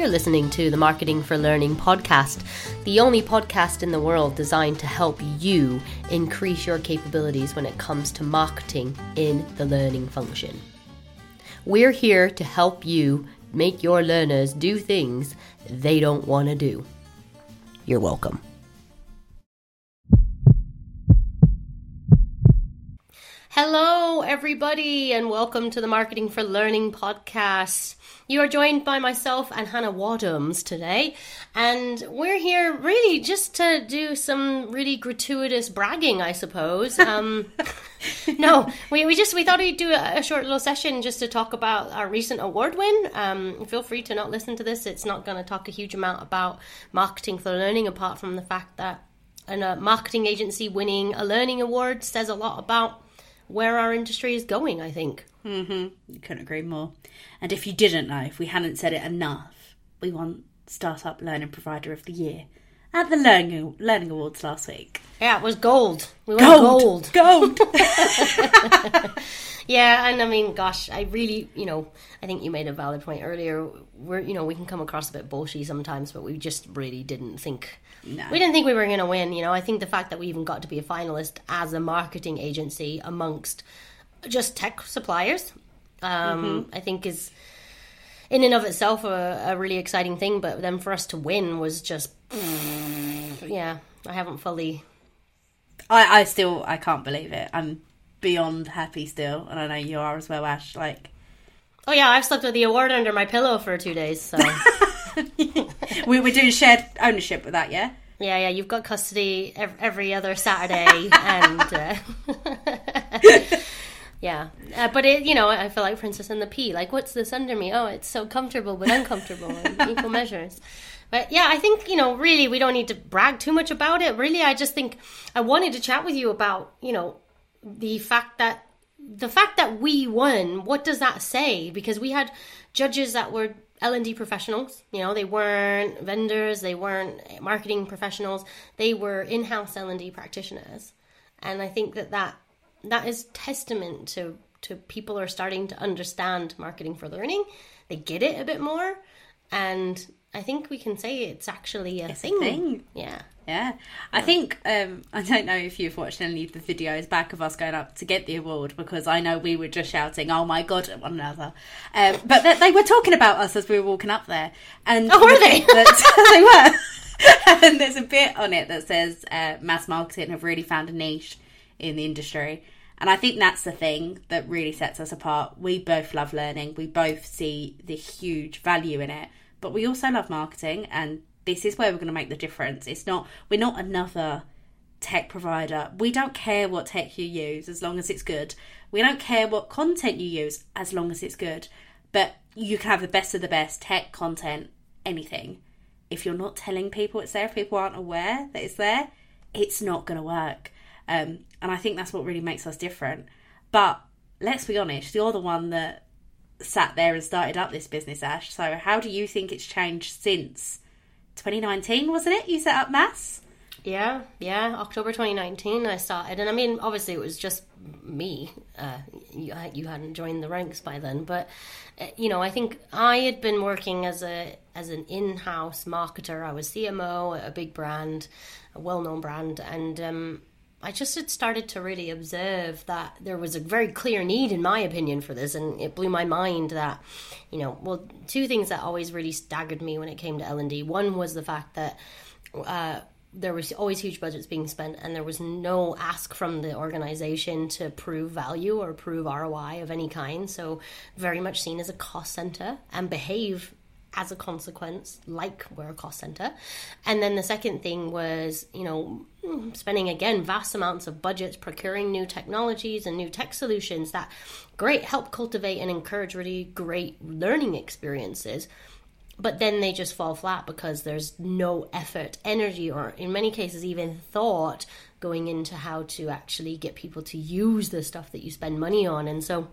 You're listening to the Marketing for Learning podcast, the only podcast in the world designed to help you increase your capabilities when it comes to marketing in the learning function. We're here to help you make your learners do things they don't want to do. You're welcome. Hello, everybody, and welcome to the Marketing for Learning podcast. You are joined by myself and Hannah Wadhams today, and we're here really just to do some really gratuitous bragging, I suppose. Um, no, we, we just we thought we'd do a, a, short little session just to talk about our recent award win. Um, feel free to not listen to this; it's not going to talk a huge amount about marketing for learning, apart from the fact that a marketing agency winning a learning award says a lot about where our industry is going, I think. Mm-hmm. You couldn't agree more. And if you didn't know, if we hadn't said it enough, we want Startup Learning Provider of the Year at the Learning, Learning Awards last week. Yeah, it was gold. We won gold. Gold. gold. yeah, and I mean, gosh, I really, you know, I think you made a valid point earlier. We're, you know, we can come across a bit bullshit sometimes, but we just really didn't think no. We didn't think we were going to win. You know, I think the fact that we even got to be a finalist as a marketing agency amongst just tech suppliers, um, mm-hmm. I think is in and of itself a, a, really exciting thing. But then for us to win was just, yeah, I haven't fully. I, I still I can't believe it. I'm beyond happy still, and I know you are as well, Ash. Like, oh yeah, I've slept with the award under my pillow for two days. So. we, we're doing shared ownership with that, yeah? Yeah, yeah, you've got custody every other Saturday, and uh, yeah, uh, but it, you know, I feel like Princess and the Pea. Like, what's this under me? Oh, it's so comfortable but uncomfortable in equal measures. But yeah, I think you know, really, we don't need to brag too much about it. Really, I just think I wanted to chat with you about you know the fact that the fact that we won. What does that say? Because we had judges that were L&D professionals. You know, they weren't vendors, they weren't marketing professionals. They were in-house L&D practitioners. And I think that that, that is testament to to people are starting to understand marketing for learning. They get it a bit more and I think we can say it's actually a, it's thing. a thing. Yeah. Yeah. I think, um, I don't know if you've watched any of the videos back of us going up to get the award because I know we were just shouting, oh my God, at one another. Um, but they, they, were talking about us as we were walking up there. And oh, were they? they were. and there's a bit on it that says uh, mass marketing have really found a niche in the industry. And I think that's the thing that really sets us apart. We both love learning, we both see the huge value in it, but we also love marketing and this is where we're going to make the difference. It's not we're not another tech provider. We don't care what tech you use as long as it's good. We don't care what content you use as long as it's good. But you can have the best of the best tech content, anything. If you're not telling people it's there, if people aren't aware that it's there, it's not going to work. Um, and I think that's what really makes us different. But let's be honest, you're the one that sat there and started up this business, Ash. So how do you think it's changed since 2019, wasn't it? You set up Mass? Yeah, yeah, October 2019 I started. And I mean, obviously it was just me. Uh, you, you hadn't joined the ranks by then. But, uh, you know, I think I had been working as a as an in-house marketer. I was CMO at a big brand, a well-known brand. And um, I just had started to really observe that there was a very clear need, in my opinion, for this, and it blew my mind that, you know, well, two things that always really staggered me when it came to L and D. One was the fact that uh, there was always huge budgets being spent, and there was no ask from the organization to prove value or prove ROI of any kind. So, very much seen as a cost center and behave as a consequence, like we're a cost center. And then the second thing was, you know, mm, spending again vast amounts of budgets procuring new technologies and new tech solutions that great help cultivate and encourage really great learning experiences. But then they just fall flat because there's no effort, energy, or in many cases, even thought going into how to actually get people to use the stuff that you spend money on. And so,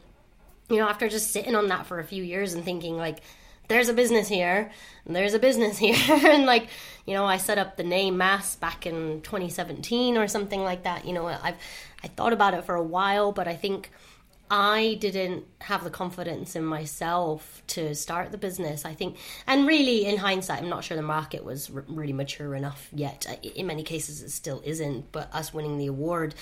you know, after just sitting on that for a few years and thinking, like, there's a business here and there's a business here and like you know i set up the name mass back in 2017 or something like that you know i've i thought about it for a while but i think I didn't have the confidence in myself to start the business. I think, and really, in hindsight, I'm not sure the market was r- really mature enough yet. In many cases, it still isn't. But us winning the award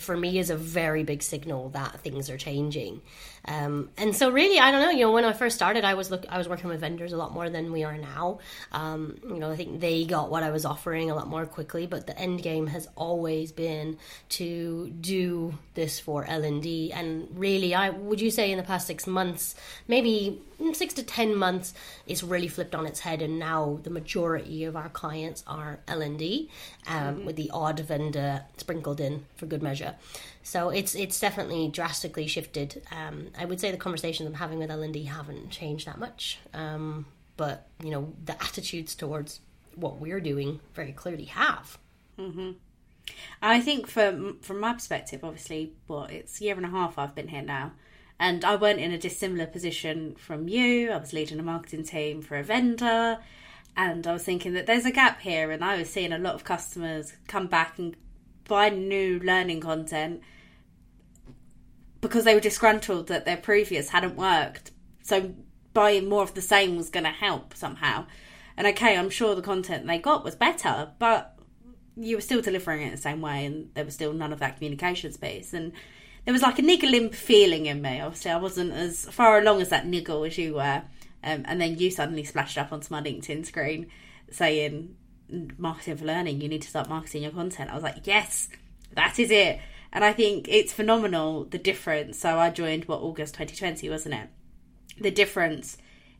for me is a very big signal that things are changing. Um, and so really, I don't know. You know, when I first started, I was look, I was working with vendors a lot more than we are now. Um, you know, I think they got what I was offering a lot more quickly. But the end game has always been to do this for L and D. And really, I would you say in the past six months, maybe six to ten months, it's really flipped on its head. And now the majority of our clients are L and D, um, mm-hmm. with the odd vendor sprinkled in for good measure. So it's it's definitely drastically shifted. Um, I would say the conversations I'm having with L&D haven't changed that much, um, but you know the attitudes towards what we're doing very clearly have. Mm-hmm. I think from from my perspective, obviously, what it's a year and a half I've been here now, and I weren't in a dissimilar position from you. I was leading a marketing team for a vendor, and I was thinking that there's a gap here, and I was seeing a lot of customers come back and buy new learning content because they were disgruntled that their previous hadn't worked. So buying more of the same was going to help somehow. And okay, I'm sure the content they got was better, but you were still delivering it the same way, and there was still none of that communication space. And there was like a niggling feeling in me. Obviously, I wasn't as far along as that niggle as you were. Um, and then you suddenly splashed up onto my LinkedIn screen saying, marketing for learning, you need to start marketing your content. I was like, yes, that is it. And I think it's phenomenal the difference. So I joined what August 2020, wasn't it? The difference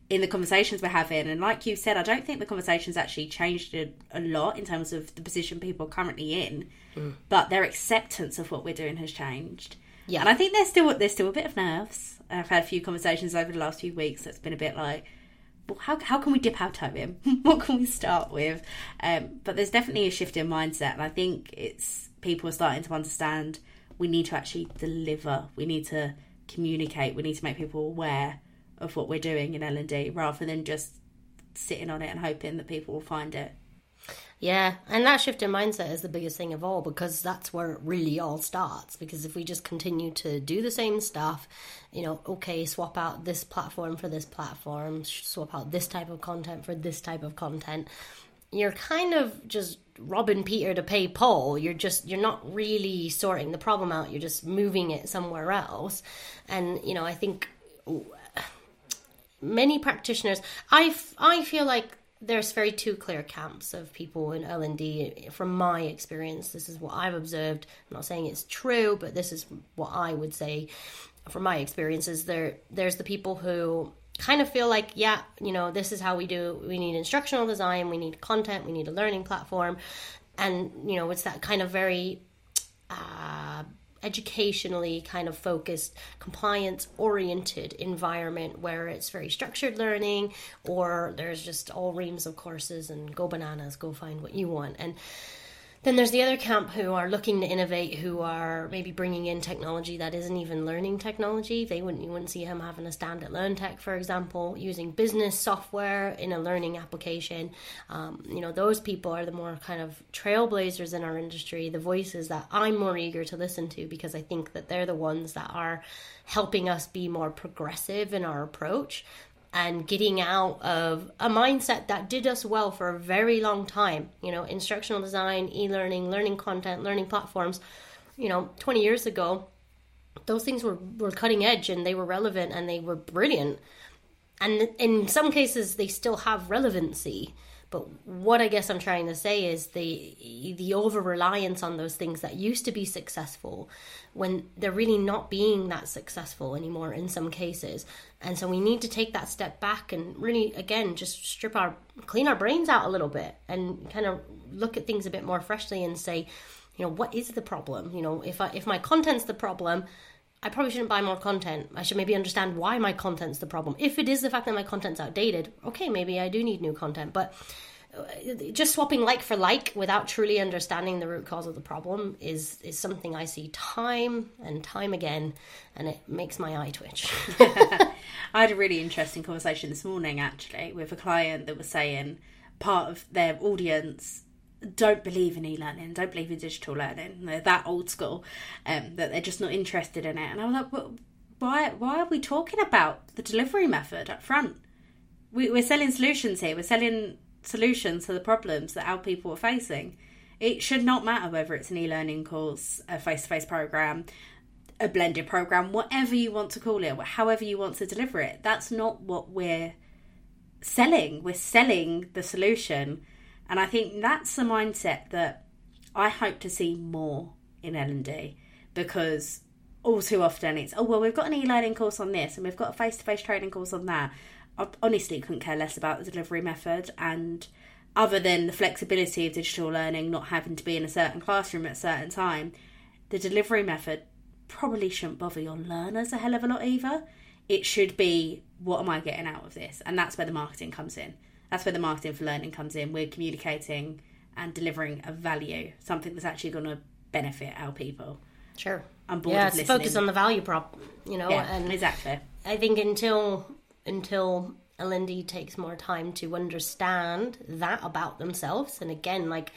in the conversations we're having. And like you said, I don't think the conversations actually changed a, a lot in terms of the position people are currently in, mm. but their acceptance of what we're doing has changed. Yeah. And I think there's still there's still a bit of nerves. I've had a few conversations over the last few weeks that's been a bit like, well, how, how can we dip our toe in? what can we start with? Um, but there's definitely a shift in mindset. And I think it's people are starting to understand we need to actually deliver. We need to communicate. We need to make people aware of what we're doing in L and D rather than just sitting on it and hoping that people will find it. Yeah, and that shift in mindset is the biggest thing of all because that's where it really all starts. Because if we just continue to do the same stuff, you know, okay, swap out this platform for this platform, swap out this type of content for this type of content, you're kind of just robbing Peter to pay Paul. You're just you're not really sorting the problem out. You're just moving it somewhere else. And you know, I think many practitioners, I I feel like there's very two clear camps of people in L and D. From my experience, this is what I've observed. I'm not saying it's true, but this is what I would say from my experiences. There, there's the people who kind of feel like, yeah, you know, this is how we do. We need instructional design, we need content, we need a learning platform, and you know, it's that kind of very uh, educationally kind of focused, compliance oriented environment where it's very structured learning, or there's just all reams of courses and go bananas, go find what you want, and then there's the other camp who are looking to innovate, who are maybe bringing in technology that isn't even learning technology. They wouldn't you wouldn't see him having a stand at LearnTech, for example, using business software in a learning application. Um, you know, those people are the more kind of trailblazers in our industry, the voices that I'm more eager to listen to because I think that they're the ones that are helping us be more progressive in our approach and getting out of a mindset that did us well for a very long time. You know, instructional design, e learning, learning content, learning platforms. You know, 20 years ago, those things were, were cutting edge and they were relevant and they were brilliant. And in some cases, they still have relevancy. But what I guess I'm trying to say is the the over reliance on those things that used to be successful when they're really not being that successful anymore in some cases. And so we need to take that step back and really again just strip our clean our brains out a little bit and kind of look at things a bit more freshly and say, you know, what is the problem? You know, if I if my content's the problem, I probably shouldn't buy more content. I should maybe understand why my content's the problem. If it is the fact that my content's outdated, okay, maybe I do need new content. But uh, just swapping like for like without truly understanding the root cause of the problem is is something I see time and time again, and it makes my eye twitch. I had a really interesting conversation this morning actually with a client that was saying part of their audience don't believe in e-learning, don't believe in digital learning. They're that old school, um, that they're just not interested in it. And I was like, why? Why are we talking about the delivery method up front? We, we're selling solutions here. We're selling solutions to the problems that our people are facing. It should not matter whether it's an e-learning course, a face-to-face program, a blended program, whatever you want to call it, however you want to deliver it. That's not what we're selling. We're selling the solution and I think that's the mindset that I hope to see more in L&D because all too often it's, oh, well, we've got an e-learning course on this and we've got a face-to-face training course on that. I honestly couldn't care less about the delivery method and other than the flexibility of digital learning, not having to be in a certain classroom at a certain time, the delivery method probably shouldn't bother your learners a hell of a lot either. It should be, what am I getting out of this? And that's where the marketing comes in that's where the marketing for learning comes in. We're communicating and delivering a value, something that's actually going to benefit our people. Sure. I'm bored yeah, it's focus on the value prop, you know. Yeah, and exactly. I think until until L&D takes more time to understand that about themselves, and again, like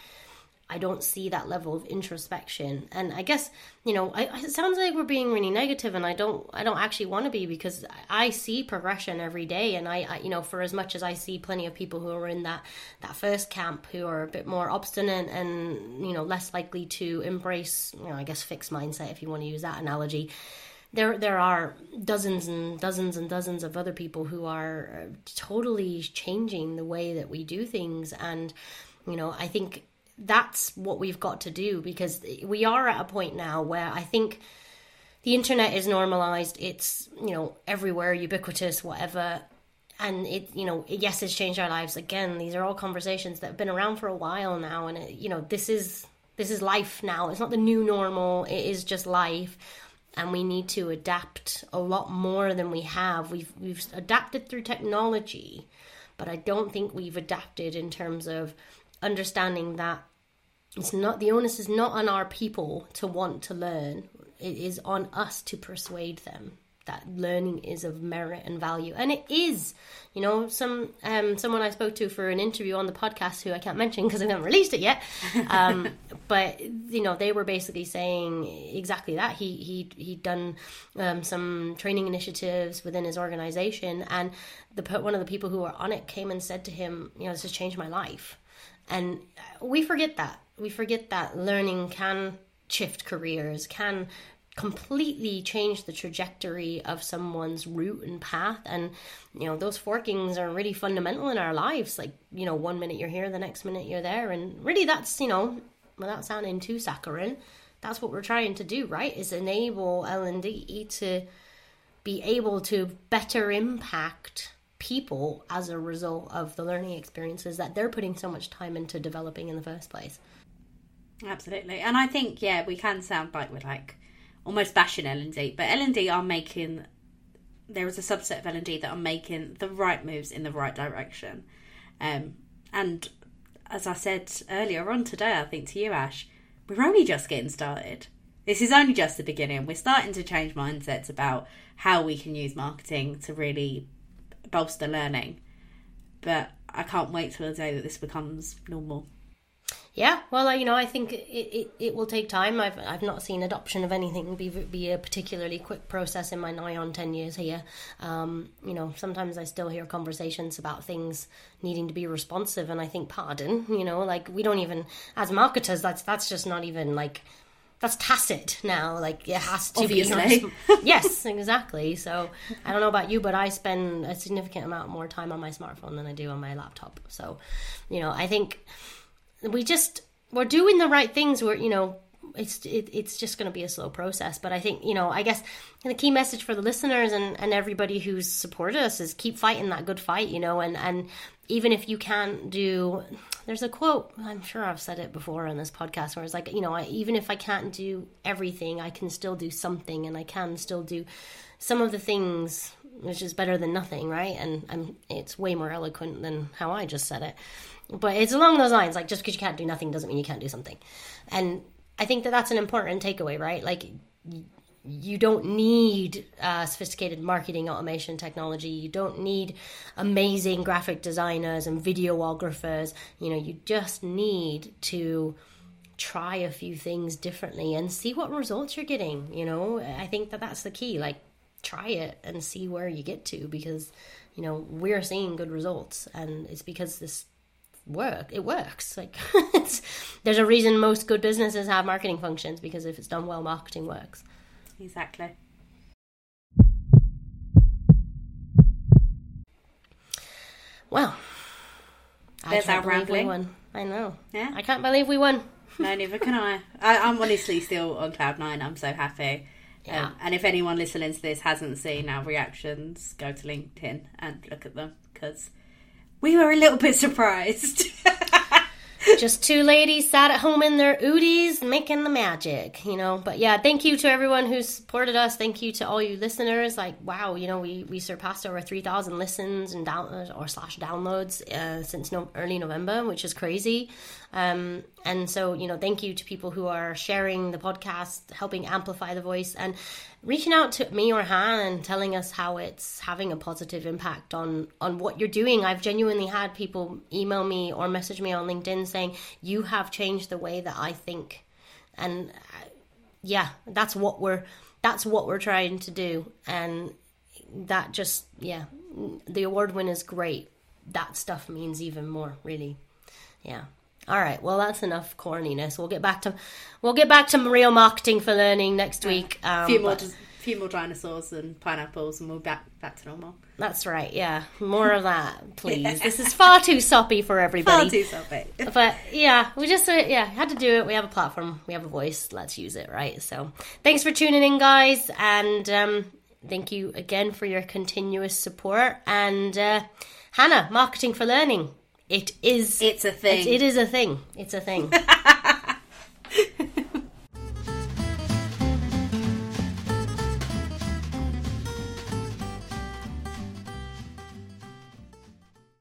I don't see that level of introspection. And I guess, you know, I, it sounds like we're being really negative and I don't, I don't actually want to be because I see progression every day. And I, I, you know, for as much as I see plenty of people who are in that, that first camp who are a bit more obstinate and, you know, less likely to embrace, you know, I guess fixed mindset, if you want to use that analogy there there are dozens and dozens and dozens of other people who are uh, totally changing the way that we do things and you know i think that's what we've got to do because we are at a point now where I think the internet is normalized. It's, you know, everywhere, ubiquitous, whatever. And it, you know, yes, it's changed our lives. Again, these are all conversations that have been around for a while now. And, it, you know, this is, this is life now. It's not the new normal. It is just life. And we need to adapt a lot more than we have. We've, we've adapted through technology, but I don't think we've adapted in terms of understanding that it's not the onus is not on our people to want to learn. It is on us to persuade them that learning is of merit and value, and it is. You know, some um, someone I spoke to for an interview on the podcast, who I can't mention because I haven't released it yet. Um, but you know, they were basically saying exactly that. He he he'd done um, some training initiatives within his organization, and the one of the people who were on it came and said to him, "You know, this has changed my life." And we forget that we forget that learning can shift careers, can completely change the trajectory of someone's route and path. And you know those forkings are really fundamental in our lives. Like you know one minute you're here the next minute you're there. And really that's you know without sounding too saccharine that's what we're trying to do right? Is enable l&d to be able to better impact people as a result of the learning experiences that they're putting so much time into developing in the first place Absolutely, and I think yeah, we can sound like we're like almost bashing L and D, but L and D are making. There is a subset of L and D that are making the right moves in the right direction, um, and as I said earlier on today, I think to you, Ash, we're only just getting started. This is only just the beginning. We're starting to change mindsets about how we can use marketing to really bolster learning, but I can't wait till the day that this becomes normal. Yeah, well, you know, I think it, it, it will take time. I've I've not seen adoption of anything be be a particularly quick process in my nigh on ten years here. Um, you know, sometimes I still hear conversations about things needing to be responsive, and I think, pardon, you know, like we don't even as marketers, that's that's just not even like that's tacit now. Like it has to Obviously. be. yes, exactly. So I don't know about you, but I spend a significant amount more time on my smartphone than I do on my laptop. So, you know, I think we just we're doing the right things. We're you know it's it, it's just going to be a slow process but i think you know i guess the key message for the listeners and, and everybody who's supported us is keep fighting that good fight you know and and even if you can't do there's a quote i'm sure i've said it before on this podcast where it's like you know I, even if i can't do everything i can still do something and i can still do some of the things which is better than nothing right and I'm, it's way more eloquent than how i just said it but it's along those lines. Like just because you can't do nothing doesn't mean you can't do something. And I think that that's an important takeaway, right? Like you don't need uh, sophisticated marketing automation technology. You don't need amazing graphic designers and videographers. You know, you just need to try a few things differently and see what results you're getting. You know, I think that that's the key. Like, try it and see where you get to because, you know, we're seeing good results and it's because this work it works like there's a reason most good businesses have marketing functions because if it's done well marketing works Exactly. Well, There's I our can't believe we rambling. won. I know. Yeah. I can't believe we won. No, neither can I. I I'm honestly still on cloud nine. I'm so happy. Yeah. Um, and if anyone listening to this hasn't seen our reactions, go to LinkedIn and look at them because we were a little bit surprised. Just two ladies sat at home in their Oodies making the magic, you know. But yeah, thank you to everyone who supported us. Thank you to all you listeners. Like, wow, you know, we, we surpassed over 3,000 listens and down or slash downloads uh, since no, early November, which is crazy. Um, and so, you know, thank you to people who are sharing the podcast, helping amplify the voice, and reaching out to me or Han and telling us how it's having a positive impact on on what you're doing. I've genuinely had people email me or message me on LinkedIn saying you have changed the way that I think, and uh, yeah, that's what we're that's what we're trying to do, and that just yeah, the award win is great. That stuff means even more, really. Yeah. All right. Well, that's enough corniness. We'll get back to we'll get back to real marketing for learning next week. Um, a few more, but- few more dinosaurs and pineapples, and we'll back back to normal. That's right. Yeah, more of that, please. This is far too soppy for everybody. Far too soppy. But yeah, we just uh, yeah had to do it. We have a platform, we have a voice. Let's use it, right? So thanks for tuning in, guys, and um, thank you again for your continuous support. And uh, Hannah, marketing for learning. It is. It's a thing. It, it is a thing. It's a thing.